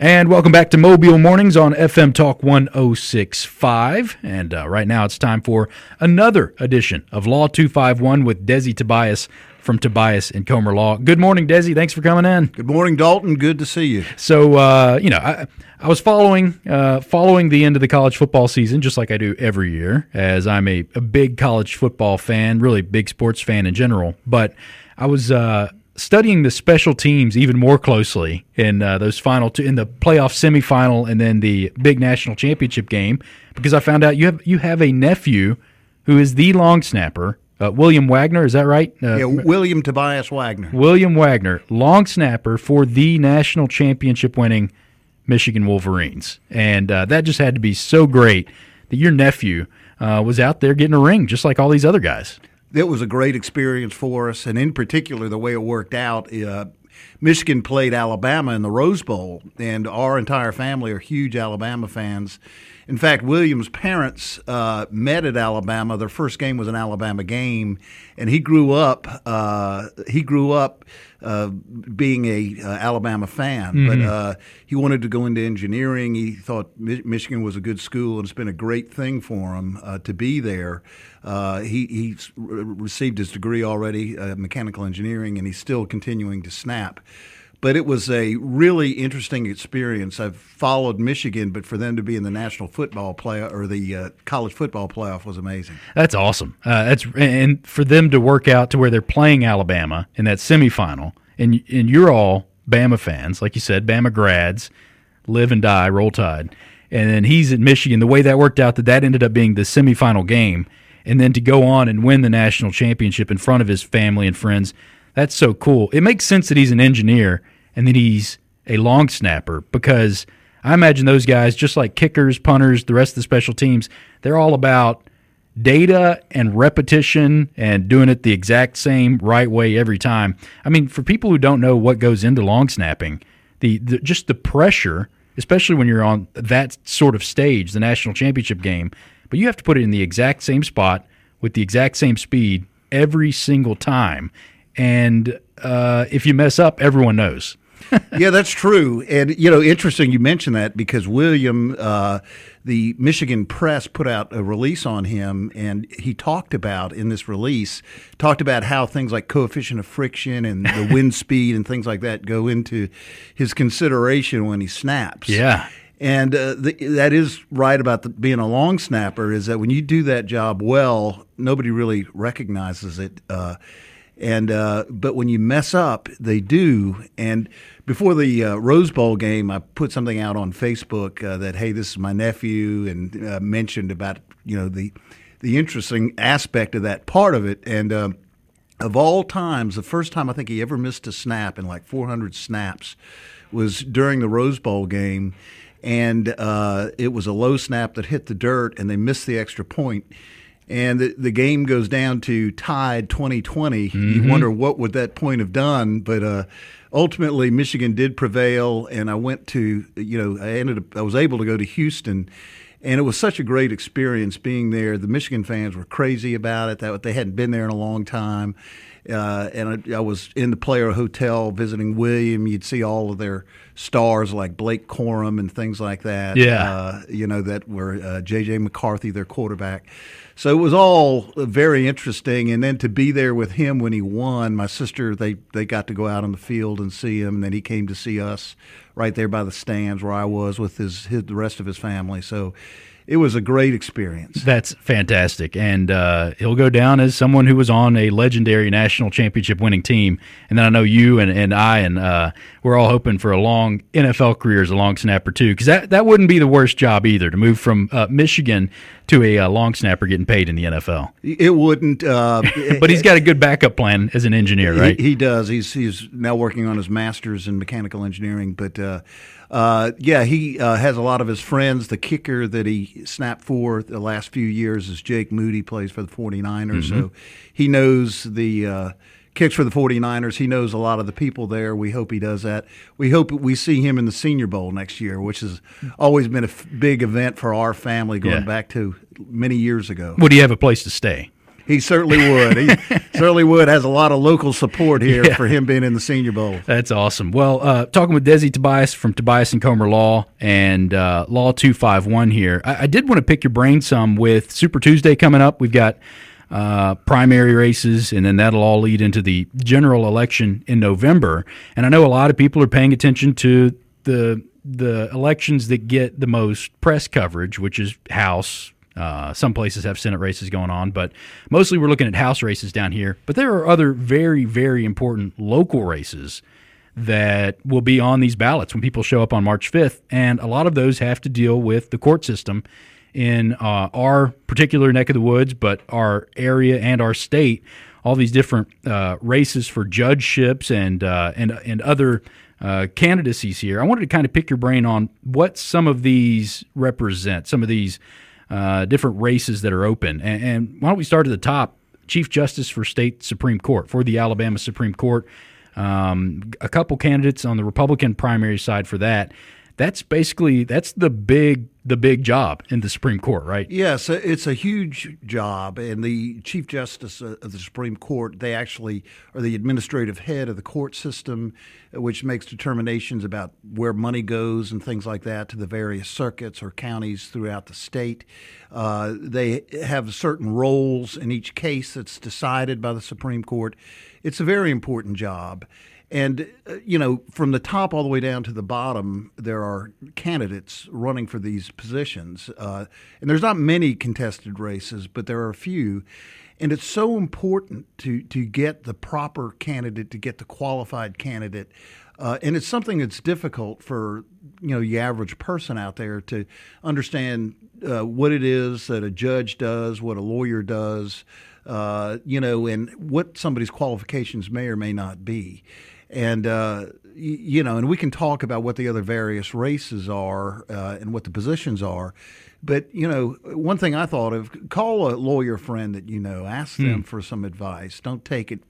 And welcome back to Mobile Mornings on FM Talk 1065. And uh, right now it's time for another edition of Law 251 with Desi Tobias from Tobias and Comer Law. Good morning, Desi. Thanks for coming in. Good morning, Dalton. Good to see you. So, uh, you know, I, I was following uh, following the end of the college football season, just like I do every year, as I'm a, a big college football fan, really big sports fan in general. But I was uh, studying the special teams even more closely in uh, those final two, in the playoff semifinal and then the big national championship game because I found out you have you have a nephew who is the long snapper. Uh, William Wagner, is that right? Uh, Yeah, William Tobias Wagner. William Wagner, long snapper for the national championship winning Michigan Wolverines. And uh, that just had to be so great that your nephew uh, was out there getting a ring, just like all these other guys. It was a great experience for us, and in particular, the way it worked out. Uh, Michigan played Alabama in the Rose Bowl, and our entire family are huge Alabama fans. In fact, William's parents uh, met at Alabama. Their first game was an Alabama game, and he grew up. Uh, he grew up uh, being a uh, Alabama fan, but uh, he wanted to go into engineering. He thought Mi- Michigan was a good school, and it's been a great thing for him uh, to be there. Uh, he he's re- received his degree already, uh, mechanical engineering, and he's still continuing to snap. But it was a really interesting experience. I've followed Michigan, but for them to be in the national football play or the uh, college football playoff was amazing. That's awesome. Uh, that's and for them to work out to where they're playing Alabama in that semifinal, and and you're all Bama fans, like you said, Bama grads, live and die, roll tide, and then he's at Michigan. The way that worked out, that that ended up being the semifinal game, and then to go on and win the national championship in front of his family and friends, that's so cool. It makes sense that he's an engineer and then he's a long snapper because I imagine those guys, just like kickers, punters, the rest of the special teams, they're all about data and repetition and doing it the exact same right way every time. I mean, for people who don't know what goes into long snapping, the, the just the pressure, especially when you're on that sort of stage, the national championship game, but you have to put it in the exact same spot with the exact same speed every single time. And uh, if you mess up, everyone knows. yeah, that's true. And, you know, interesting you mentioned that because William, uh, the Michigan press put out a release on him, and he talked about in this release, talked about how things like coefficient of friction and the wind speed and things like that go into his consideration when he snaps. Yeah. And uh, the, that is right about the, being a long snapper is that when you do that job well, nobody really recognizes it. Uh, and uh, but when you mess up, they do. And before the uh, Rose Bowl game, I put something out on Facebook uh, that hey, this is my nephew, and uh, mentioned about you know the the interesting aspect of that part of it. And um, of all times, the first time I think he ever missed a snap in like 400 snaps was during the Rose Bowl game, and uh, it was a low snap that hit the dirt, and they missed the extra point and the, the game goes down to tied 2020 you wonder what would that point have done but uh, ultimately michigan did prevail and i went to you know i ended up i was able to go to houston and it was such a great experience being there. The michigan fans were crazy about it that they hadn't been there in a long time uh, and I, I was in the player hotel visiting William. You'd see all of their stars like Blake Corum and things like that. Yeah. Uh, you know, that were uh, J.J. McCarthy, their quarterback. So it was all very interesting. And then to be there with him when he won, my sister, they, they got to go out on the field and see him. And then he came to see us right there by the stands where I was with his, his the rest of his family. So it was a great experience. That's fantastic. And uh, he'll go down as someone who was on a legendary national championship winning team. And then I know you and, and I, and uh, we're all hoping for a long NFL career as a long snapper, too, because that, that wouldn't be the worst job either to move from uh, Michigan to a uh, long snapper getting paid in the NFL. It wouldn't. Uh, But he's got a good backup plan as an engineer, right? He, he does. He's he's now working on his master's in mechanical engineering. But uh, yeah, he uh, has a lot of his friends. The kicker that he snapped for the last few years is Jake Moody, plays for the 49ers. So he knows the. Uh, Kicks for the 49ers. He knows a lot of the people there. We hope he does that. We hope we see him in the Senior Bowl next year, which has always been a f- big event for our family going Yeah. back to many years ago. Would he have a place to stay? He certainly would. He certainly would. Has a lot of local support here yeah. for him being in the Senior Bowl. That's awesome. Well, uh, talking with Desi Tobias from Tobias and Comer Law and uh, Law Two Five One here. I-, I did want to pick your brain some with Super Tuesday coming up. We've got uh, primary races, and then that'll all lead into the general election in November. And I know a lot of people are paying attention to the the elections that get the most press coverage, which is House. Uh, some places have Senate races going on, but mostly we're looking at House races down here. But there are other very, very important local races that will be on these ballots when people show up on March 5th. And a lot of those have to deal with the court system in uh, our particular neck of the woods, but our area and our state. All these different uh, races for judgeships and uh, and and other uh, candidacies here. I wanted to kind of pick your brain on what some of these represent, some of these uh, different races that are open. And, and, why don't we start at the top? Chief Justice for State Supreme Court for the Alabama Supreme Court. Um, a couple candidates on the Republican primary side for that that's basically that's the big the big job in the Supreme Court, right? Yes, uh, it's a huge job, and the Chief Justice uh, of the Supreme Court they actually are the administrative head of the court system, uh, which makes determinations about where money goes and things like that to the various circuits or counties throughout the state. Uh, they have certain roles in each case that's decided by the Supreme Court. It's a very important job. And, uh, you know, from the top all the way down to the bottom, there are candidates running for these positions. Uh, and there's not many contested races, but there are a few. And it's so important to, to get the proper candidate, to get the qualified candidate. Uh, and it's something that's difficult for you know the average person out there to understand uh, what it is that a judge does, what a lawyer does, uh, you know, and what somebody's qualifications may or may not be and uh, you know, and we can talk about what the other various races are uh, and what the positions are. But you know, one thing I thought of: call a lawyer friend that you know, ask them hmm. for some advice. Don't take it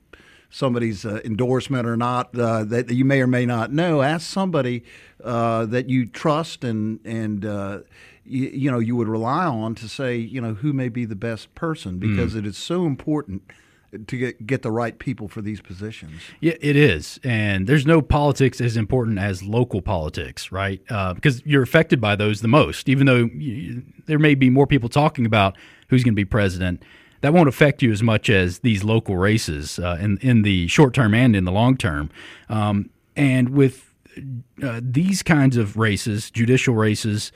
somebody's uh, endorsement or not uh, that you may or may not know. Ask somebody uh, that you trust and and uh, you, you, know you would rely on to say you know who may be the best person because mm. it is so important to get get the right people for these positions. Yeah, it is, and there's no politics as important as local politics, right? Uh, because you're affected by those the most. Even though you, there may be more people talking about who's going to be president, that won't affect you as much as these local races uh, in in the short term and in the long term. Um, and with uh, these kinds of races, judicial races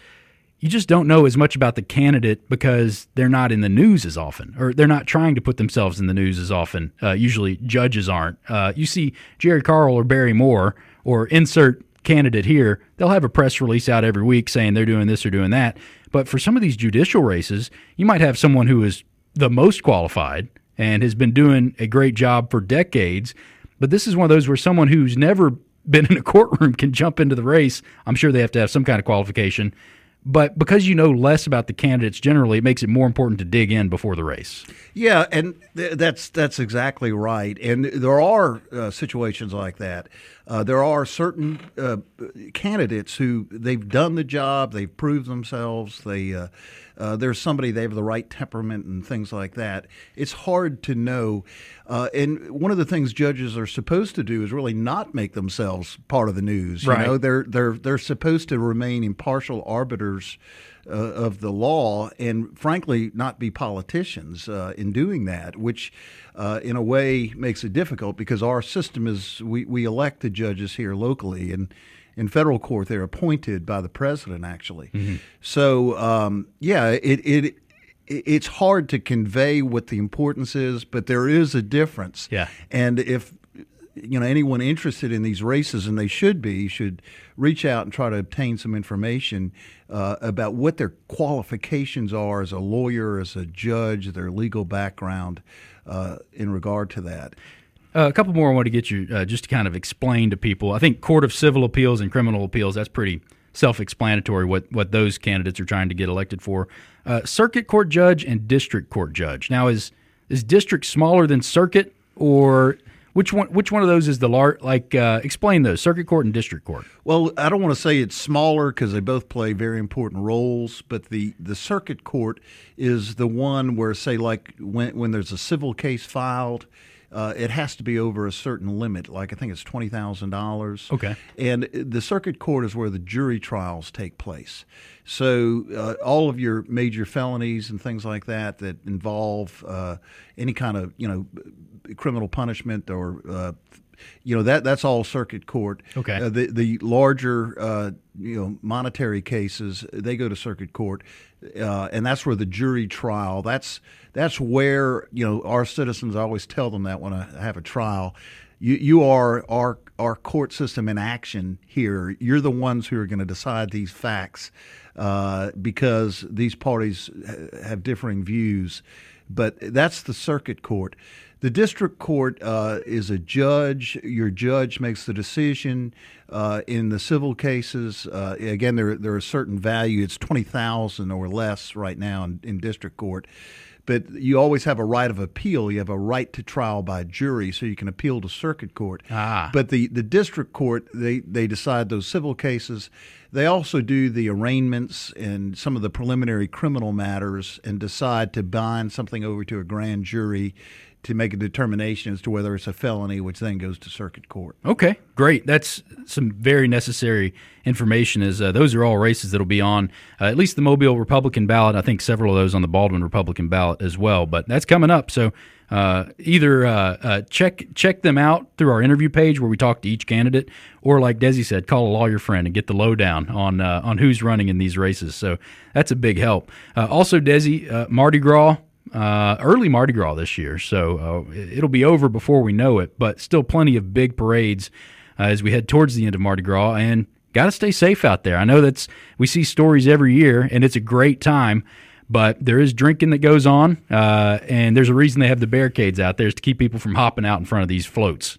you just don't know as much about the candidate because they're not in the news as often, or they're not trying to put themselves in the news as often. Uh, usually, judges aren't. Uh, you see Jerry Carl or Barry Moore or insert candidate here, they'll have a press release out every week saying they're doing this or doing that. But for some of these judicial races, you might have someone who is the most qualified and has been doing a great job for decades. But this is one of those where someone who's never been in a courtroom can jump into the race. I'm sure they have to have some kind of qualification but because you know less about the candidates generally, it makes it more important to dig in before the race. Yeah, and th- that's that's exactly right. And there are uh, situations like that. Uh, there are certain uh, candidates who they've done the job, they've proved themselves, they uh, there's somebody they have the right temperament and things like that. It's hard to know. Uh, and one of the things judges are supposed to do is really not make themselves part of the news. You right. know, they're they're they're supposed to remain impartial arbiters. Uh, of the law, and frankly, not be politicians uh, in doing that, which uh, in a way makes it difficult because our system is we, we elect the judges here locally, and in federal court, they're appointed by the president, actually. Mm-hmm. So, um, yeah, it, it it's hard to convey what the importance is, but there is a difference. Yeah. And if you know anyone interested in these races, and they should be, should reach out and try to obtain some information uh, about what their qualifications are as a lawyer, as a judge, their legal background uh, in regard to that. Uh, a couple more I want to get you uh, just to kind of explain to people. I think Court of Civil Appeals and Criminal Appeals, that's pretty self explanatory what, what those candidates are trying to get elected for. Uh, circuit Court Judge and District Court Judge. Now, is, is district smaller than circuit, or Which one? Which one of those is the large? Like, uh, explain those: circuit court and district court. Well, I don't want to say it's smaller because they both play very important roles, but the, the circuit court is the one where, say, like when when there's a civil case filed, uh, it has to be over a certain limit. Like I think it's twenty thousand dollars. Okay. And the circuit court is where the jury trials take place. So uh, all of your major felonies and things like that that involve uh, any kind of you know criminal punishment or uh, you know that that's all circuit court. Okay. Uh, the the larger uh, you know monetary cases they go to circuit court, uh, and that's where the jury trial. That's that's where you know our citizens I always tell them that when I have a trial. You, you are our our court system in action here. You're the ones who are going to decide these facts uh, because these parties have differing views. But that's the circuit court. The district court uh, is a judge. Your judge makes the decision. Uh, in the civil cases, uh, again, there there are certain value. It's twenty thousand or less right now in, in district court but you always have a right of appeal. You have a right to trial by jury, so you can appeal to circuit court. Ah. But the, the district court, they, they decide those civil cases. They also do the arraignments and some of the preliminary criminal matters and decide to bind something over to a grand jury to make a determination as to whether it's a felony, which then goes to circuit court. Okay, great. That's some very necessary information. is uh, those are all races that'll be on uh, at least the Mobile Republican ballot. I think several of those on the Baldwin Republican ballot as well. But that's coming up. So uh, either uh, uh, check check them out through our interview page where we talk to each candidate, or like Desi said, call a lawyer friend and get the lowdown on uh, on who's running in these races. So that's a big help. also, Desi, Mardi Gras uh, early Mardi Gras this year, so uh, it'll be over before we know it. But still, plenty of big parades uh, as we head towards the end of Mardi Gras, and got to stay safe out there. I know that's we see stories every year, and it's a great time. But there is drinking that goes on, uh, and there's a reason they have the barricades out there is to keep people from hopping out in front of these floats.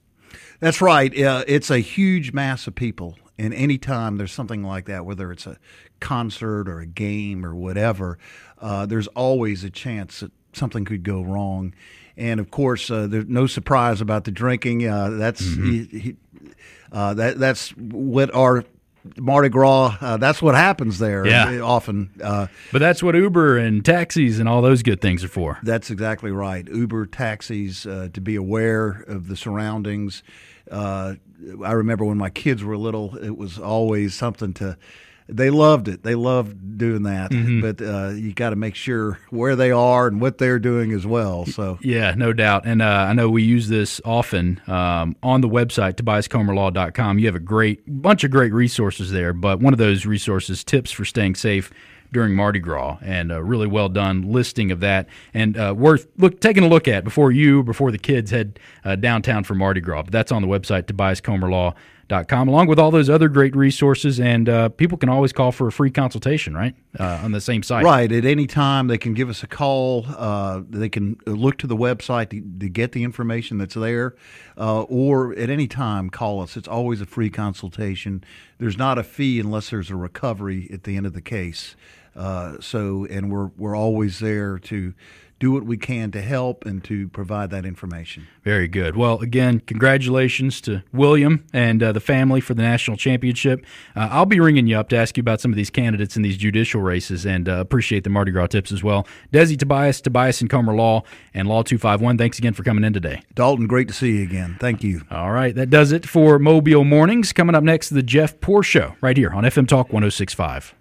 That's right. Uh, it's a huge mass of people, and anytime there's something like that, whether it's a concert or a game or whatever, uh, there's always a chance that something could go wrong. And of course, uh, there's no surprise about the drinking. Uh, that's mm-hmm. he, he, uh, that that's what our Mardi Gras. Uh, that's what happens there. Yeah. often. Uh, but that's what Uber and taxis and all those good things are for. That's exactly right. Uber taxis uh, to be aware of the surroundings. I remember when my kids were little, it was always something to they loved it. They loved doing that. Mm-hmm. But uh, you got to make sure where they are and what they're doing as well. So yeah, no doubt. And uh, I know we use this often um, on the website tobiascomerlaw.com. You have a great bunch of great resources there. But one of those resources, tips for staying safe during Mardi Gras, and a really well done listing of that, and uh, worth look taking a look at before you before the kids head uh, downtown for Mardi Gras. But that's on the website tobiascomerlaw.com com, along with all those other great resources. And uh, people can always call for a free consultation, right? Uh, on the same site. Right. At any time, they can give us a call. Uh, they can look to the website to, to get the information that's there, uh, or at any time, call us. It's always a free consultation. There's not a fee unless there's a recovery at the end of the case. Uh, so, and we're we're always there to do what we can to help and to provide that information. Very good. Well, again, congratulations to William and uh, the family for the national championship. Uh, I'll be ringing you up to ask you about some of these candidates in these judicial races and uh, appreciate the Mardi Gras tips as well. Desi Tobias, Tobias and Comer Law, and Law 251, thanks again for coming in today. Dalton, great to see you again. Thank you. All right, that does it for Mobile Mornings. Coming up next, the Jeff Poor Show right here on FM Talk 1065.